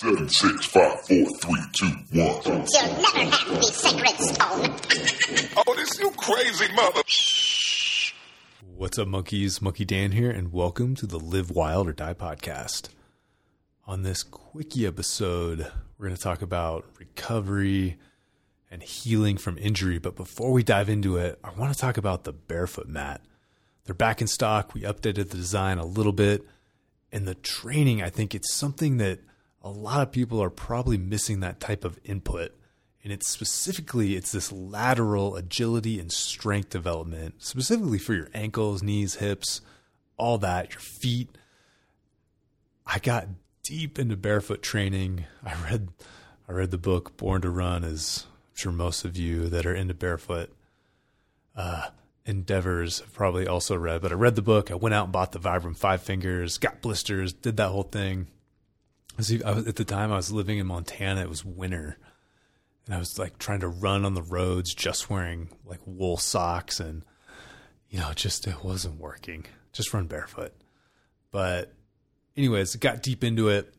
Seven, six, five, four, three, two, one. You'll never have the sacred stone. Oh, this you crazy mother. What's up, monkeys? Monkey Dan here, and welcome to the Live Wild or Die podcast. On this quickie episode, we're going to talk about recovery and healing from injury. But before we dive into it, I want to talk about the barefoot mat. They're back in stock. We updated the design a little bit. And the training, I think it's something that a lot of people are probably missing that type of input. And it's specifically it's this lateral agility and strength development specifically for your ankles knees hips all that your feet. I got deep into barefoot training. I read i read the book born to run as i'm sure most of you that are into barefoot uh, endeavors have probably also read. But i read the book i went out and bought the vibram five fingers got blisters did that whole thing I was, at the time I was living in Montana. It was winter, and I was like trying to run on the roads just wearing like wool socks, and you know, just it wasn't working. Just run barefoot. But, anyways, got deep into it,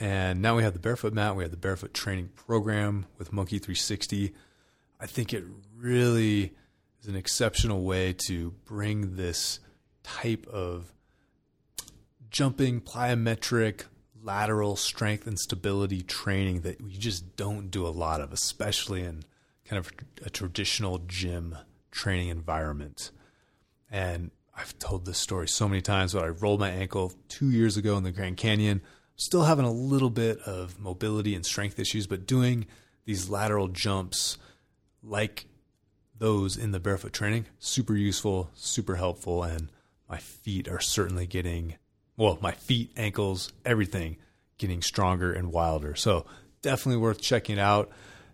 and now we have the barefoot mat. We have the barefoot training program with Monkey 360. I think it really is an exceptional way to bring this type of jumping plyometric lateral strength and stability training that we just don't do a lot of, especially in kind of a traditional gym training environment. And I've told this story so many times, but I rolled my ankle two years ago in the Grand Canyon. Still having a little bit of mobility and strength issues, but doing these lateral jumps like those in the barefoot training, super useful, super helpful, and my feet are certainly getting well, my feet, ankles, everything getting stronger and wilder. So definitely worth checking out.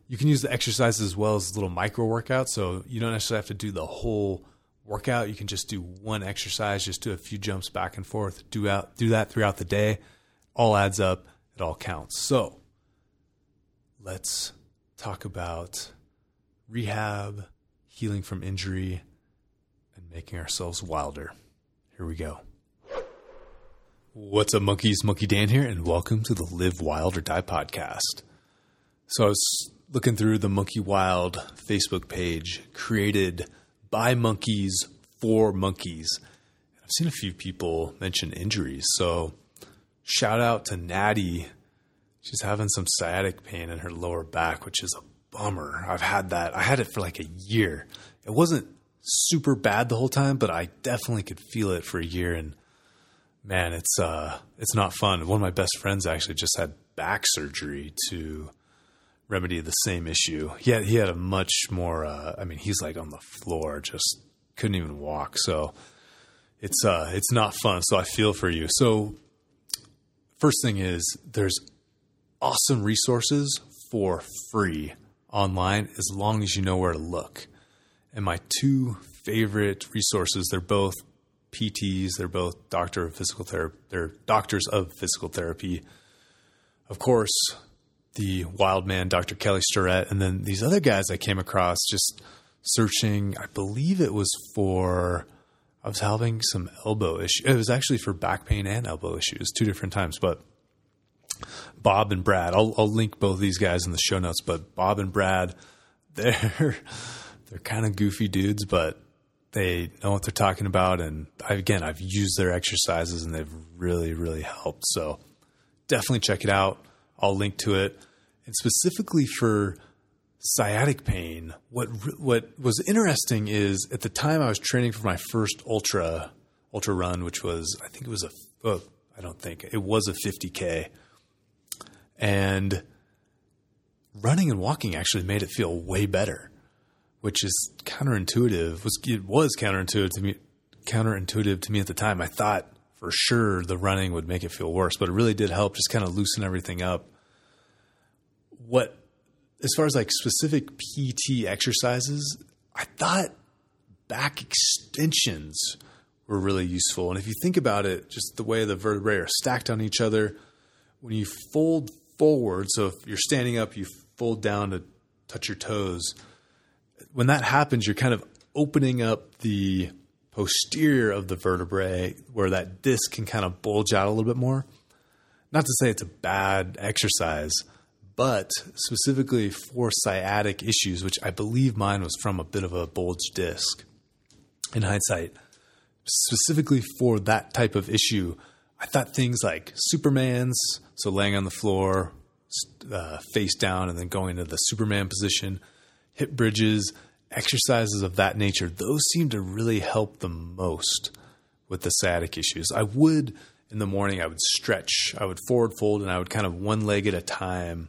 You can use the exercises as well as little micro workouts. So you don't necessarily have to do the whole workout. You can just do one exercise, just do a few jumps back and forth. Do out do that throughout the day. All adds up. It all counts. So let's talk about rehab, healing from injury, and making ourselves wilder. Here we go. What's up, monkeys? Monkey Dan here, and welcome to the Live Wild or Die podcast. So, I was looking through the Monkey Wild Facebook page created by monkeys for monkeys. I've seen a few people mention injuries. So, shout out to Natty. She's having some sciatic pain in her lower back, which is a bummer. I've had that. I had it for like a year. It wasn't super bad the whole time, but I definitely could feel it for a year. And man, it's uh, it's not fun. One of my best friends actually just had back surgery to remedy the same issue. He had he had a much more. Uh, I mean, he's like on the floor, just couldn't even walk. So it's uh, it's not fun. So I feel for you. So first thing is there's awesome resources for free online as long as you know where to look. And my two favorite resources, they're both PTs. They're both doctor of physical therapy. They're doctors of physical therapy. Of course, the wild man, Dr. Kelly Starrett, and then these other guys I came across just searching. I believe it was for. I was having some elbow issue. It was actually for back pain and elbow issues, two different times. But Bob and Brad, I'll, I'll link both these guys in the show notes. But Bob and Brad, they're they're kind of goofy dudes, but they know what they're talking about. And I, again, I've used their exercises and they've really, really helped. So definitely check it out. I'll link to it. And specifically for sciatic pain, what what was interesting is at the time I was training for my first ultra ultra run, which was I think it was a oh, I don't think it was a 50k, and running and walking actually made it feel way better which is counterintuitive. Was it was counterintuitive to me? Counterintuitive to me at the time. I thought for sure the running would make it feel worse, but it really did help just kind of loosen everything up. What, as far as like specific PT exercises, I thought back extensions were really useful. And if you think about it, just the way the vertebrae are stacked on each other, when you fold forward, so if you're standing up, you fold down to touch your toes when that happens, you're kind of opening up the posterior of the vertebrae where that disc can kind of bulge out a little bit more. not to say it's a bad exercise, but specifically for sciatic issues, which I believe mine was from a bit of a bulge disc in hindsight, specifically for that type of issue, I thought things like Superman's, so laying on the floor, uh, face down, and then going to the Superman position, hip bridges, exercises of that nature, those seem to really help the most with the sciatic issues. I would in the morning, I would stretch, I would forward fold, and I would kind of one leg at a time,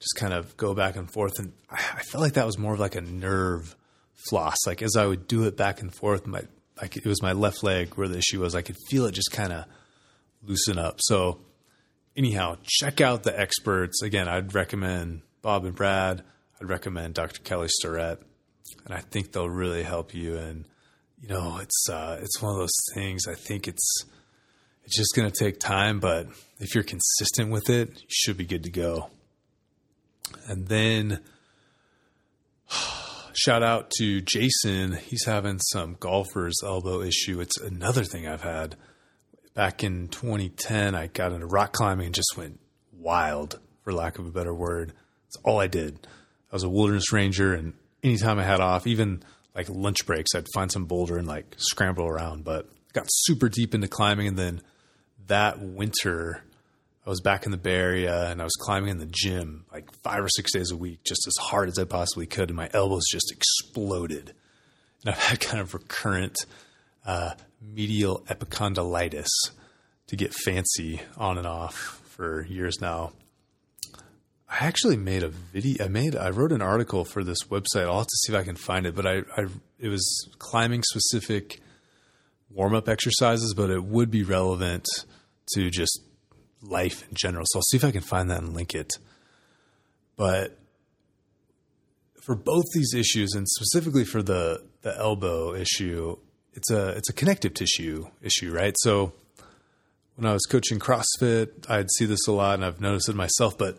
just kind of go back and forth. And I, felt like that was more of like a nerve floss. Like as I would do it back and forth, my like it was my left leg where the issue was. I could feel it just kind of loosen up. So anyhow, check out the experts. Again, I'd recommend Bob and Brad. I'd recommend Dr. Kelly Starrett, and I think they'll really help you. And you know, it's uh, it's one of those things. I think it's it's just going to take time, but if you're consistent with it, you should be good to go. And then shout out to Jason. He's having some golfer's elbow issue. It's another thing I've had. Back in 2010, I got into rock climbing and just went wild, for lack of a better word. That's all I did. I was a wilderness ranger, and anytime I had off, even like lunch breaks, I'd find some boulder and like scramble around. But got super deep into climbing, and then that winter, I was back in the Bay Area and I was climbing in the gym like five or six days a week, just as hard as I possibly could. And my elbows just exploded. And I've had kind of recurrent uh, medial epicondylitis to get fancy on and off for years now. I actually made a video. I made. I wrote an article for this website. I'll have to see if I can find it. But I, I it was climbing specific warm up exercises, but it would be relevant to just life in general. So I'll see if I can find that and link it. But for both these issues, and specifically for the the elbow issue, it's a it's a connective tissue issue, right? So when I was coaching CrossFit, I'd see this a lot, and I've noticed it myself. But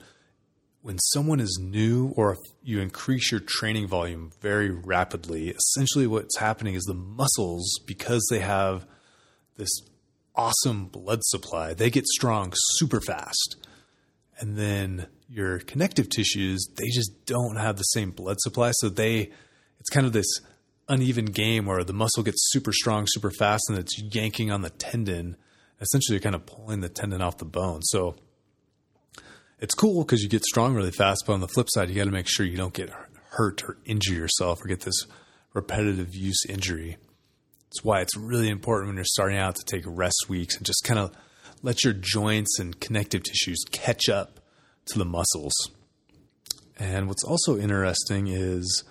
when someone is new, or if you increase your training volume very rapidly, essentially what's happening is the muscles, because they have this awesome blood supply. They get strong super fast. And then your connective tissues, they just don't have the same blood supply. So they, it's kind of this uneven game where the muscle gets super strong super fast and it's yanking on the tendon. Essentially, you're kind of pulling the tendon off the bone. So it's cool because you get strong really fast. But on the flip side, you got to make sure you don't get hurt or injure yourself or get this repetitive use injury. It's why it's really important when you're starting out to take rest weeks and just kind of let your joints and connective tissues catch up to the muscles. And what's also interesting is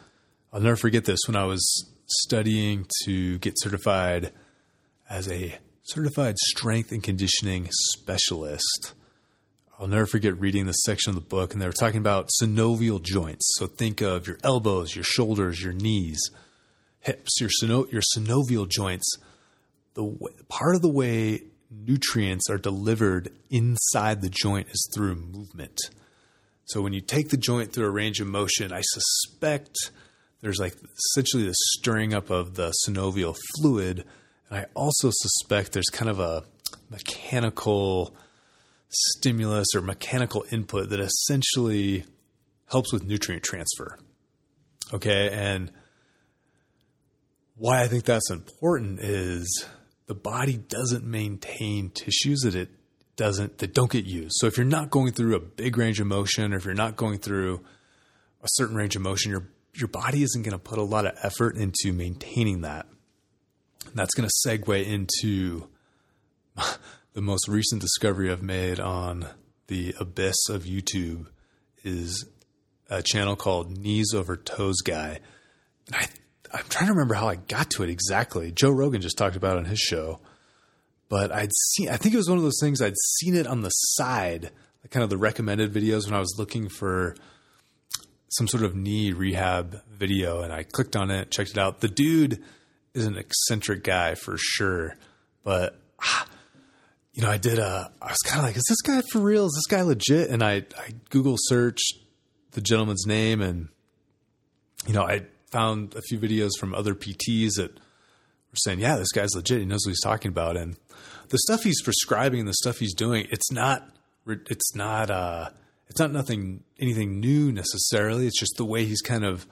I'll never forget this when I was studying to get certified as a certified strength and conditioning specialist. I'll never forget reading this section of the book, and they were talking about synovial joints. So think of your elbows, your shoulders, your knees hips, your, syno- your synovial joints, the part of the way nutrients are delivered inside the joint is through movement. So when you take the joint through a range of motion, I suspect there's like essentially the stirring up of the synovial fluid. And I also suspect there's kind of a mechanical stimulus or mechanical input that essentially helps with nutrient transfer. Okay. And why I think that's important is the body doesn't maintain tissues that it doesn't that don't get used. So if you're not going through a big range of motion or if you're not going through a certain range of motion, your your body isn't going to put a lot of effort into maintaining that. And that's going to segue into the most recent discovery I've made on the abyss of YouTube is a channel called Knees Over Toes Guy. And I I'm trying to remember how I got to it exactly. Joe Rogan just talked about it on his show, but I'd seen. I think it was one of those things I'd seen it on the side, like kind of the recommended videos when I was looking for some sort of knee rehab video, and I clicked on it, checked it out. The dude is an eccentric guy for sure, but. Ah, you know, I did a, I was kind of like, is this guy for real? Is this guy legit? And I, I Google searched the gentleman's name and, you know, I found a few videos from other PTs that were saying, yeah, this guy's legit. He knows what he's talking about. And the stuff he's prescribing and the stuff he's doing, it's not it's not uh it's not nothing anything new necessarily. It's just the way he's kind of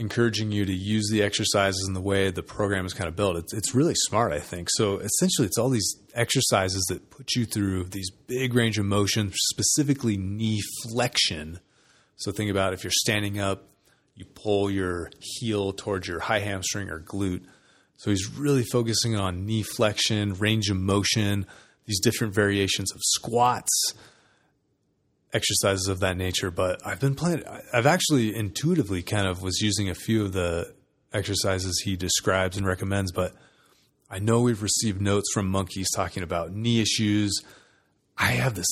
encouraging you to use the exercises and the way the program is kind of built. It's, it's really smart, I think. So essentially, it's all these exercises that put you through these big range of motion, specifically knee flexion. So think about if you're standing up, you pull your heel towards your high hamstring or glute. So he's really focusing on knee flexion, range of motion, these different variations of squats exercises of that nature, but I've been playing. I've actually intuitively kind of was using a few of the exercises he describes and recommends, but I know we've received notes from monkeys talking about knee issues. I have this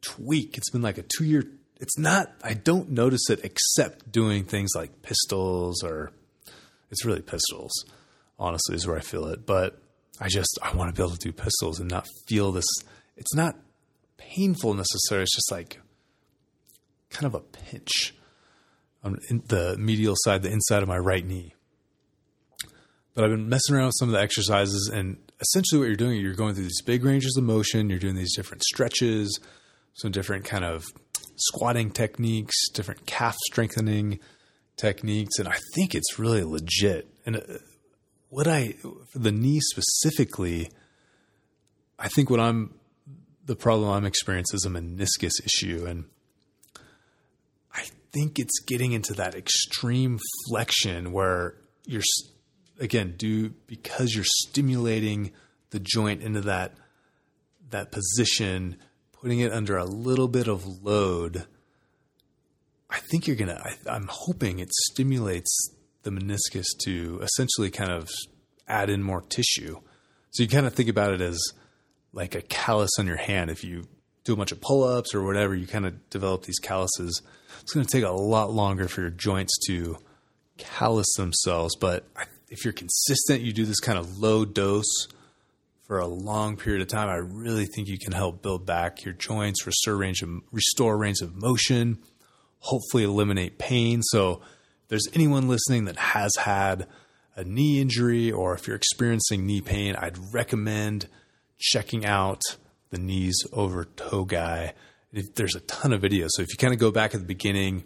tweak. It's been like a two year. It's not. I don't notice it except doing things like pistols or it's really pistols. Honestly, is where I feel it. But I just I want to be able to do pistols and not feel this. It's not painful necessarily. It's just like kind of a pinch on the medial side, the inside of my right knee. But I've been messing around with some of the exercises, and essentially what you're doing, you're going through these big ranges of motion. You're doing these different stretches, some different kind of squatting techniques, different calf strengthening techniques, and I think it's really legit. And uh, what I for the knee specifically, I think what I'm the problem I'm experiencing is a meniscus issue. And I think it's getting into that extreme flexion where you're, again, do because you're stimulating the joint into that, that position, putting it under a little bit of load. I think you're going to, I'm hoping it stimulates the meniscus to essentially kind of add in more tissue. So you kind of think about it as, like a callus on your hand. If you do a bunch of pull ups or whatever, you kind of develop these calluses. It's going to take a lot longer for your joints to callus themselves. But if you're consistent, you do this kind of low dose for a long period of time, I really think you can help build back your joints, restore range of, restore range of motion, hopefully eliminate pain. So, if there's anyone listening that has had a knee injury or if you're experiencing knee pain, I'd recommend checking out the knees over toe guy. There's a ton of videos. So if you kind of go back at the beginning,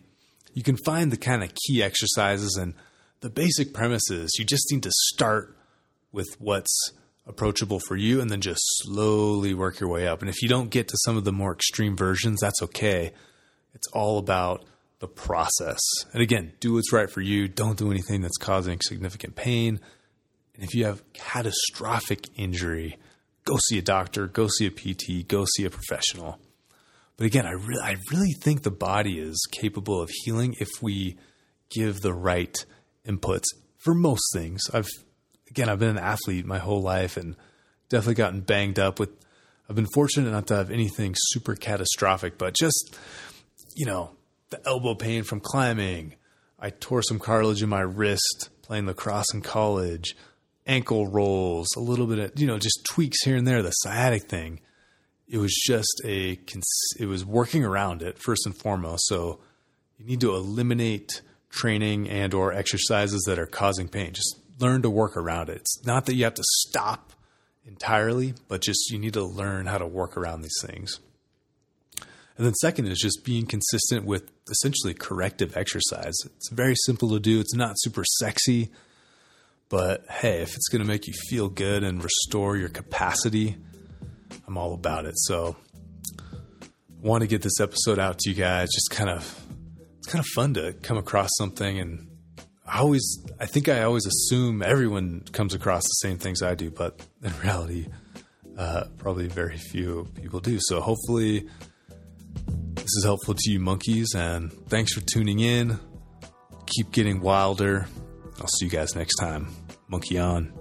you can find the kind of key exercises and the basic premises. You just need to start with what's approachable for you and then just slowly work your way up. And if you don't get to some of the more extreme versions, that's okay. It's all about the process. And again, do what's right for you. Don't do anything that's causing significant pain. And if you have catastrophic injury, go see a doctor, go see a PT, go see a professional. But again, I really, I really think the body is capable of healing if we give the right inputs for most things. I've, again, I've been an athlete my whole life and definitely gotten banged up with, I've been fortunate not to have anything super catastrophic, but just, you know, the elbow pain from climbing. I tore some cartilage in my wrist playing lacrosse in college ankle rolls, a little bit of, you know, just tweaks here and there, the sciatic thing. It was just a, it was working around it first and foremost. So you need to eliminate training and or exercises that are causing pain. Just learn to work around it. It's not that you have to stop entirely, but just you need to learn how to work around these things. And then second is just being consistent with essentially corrective exercise. It's very simple to do. It's not super sexy. But hey, if it's going to make you feel good and restore your capacity, I'm all about it. So, I want to get this episode out to you guys. Just kind of, it's kind of fun to come across something. And I always, I think I always assume everyone comes across the same things I do, but in reality, uh, probably very few people do. So, hopefully, this is helpful to you, monkeys. And thanks for tuning in. Keep getting wilder. I'll see you guys next time. Monkey on.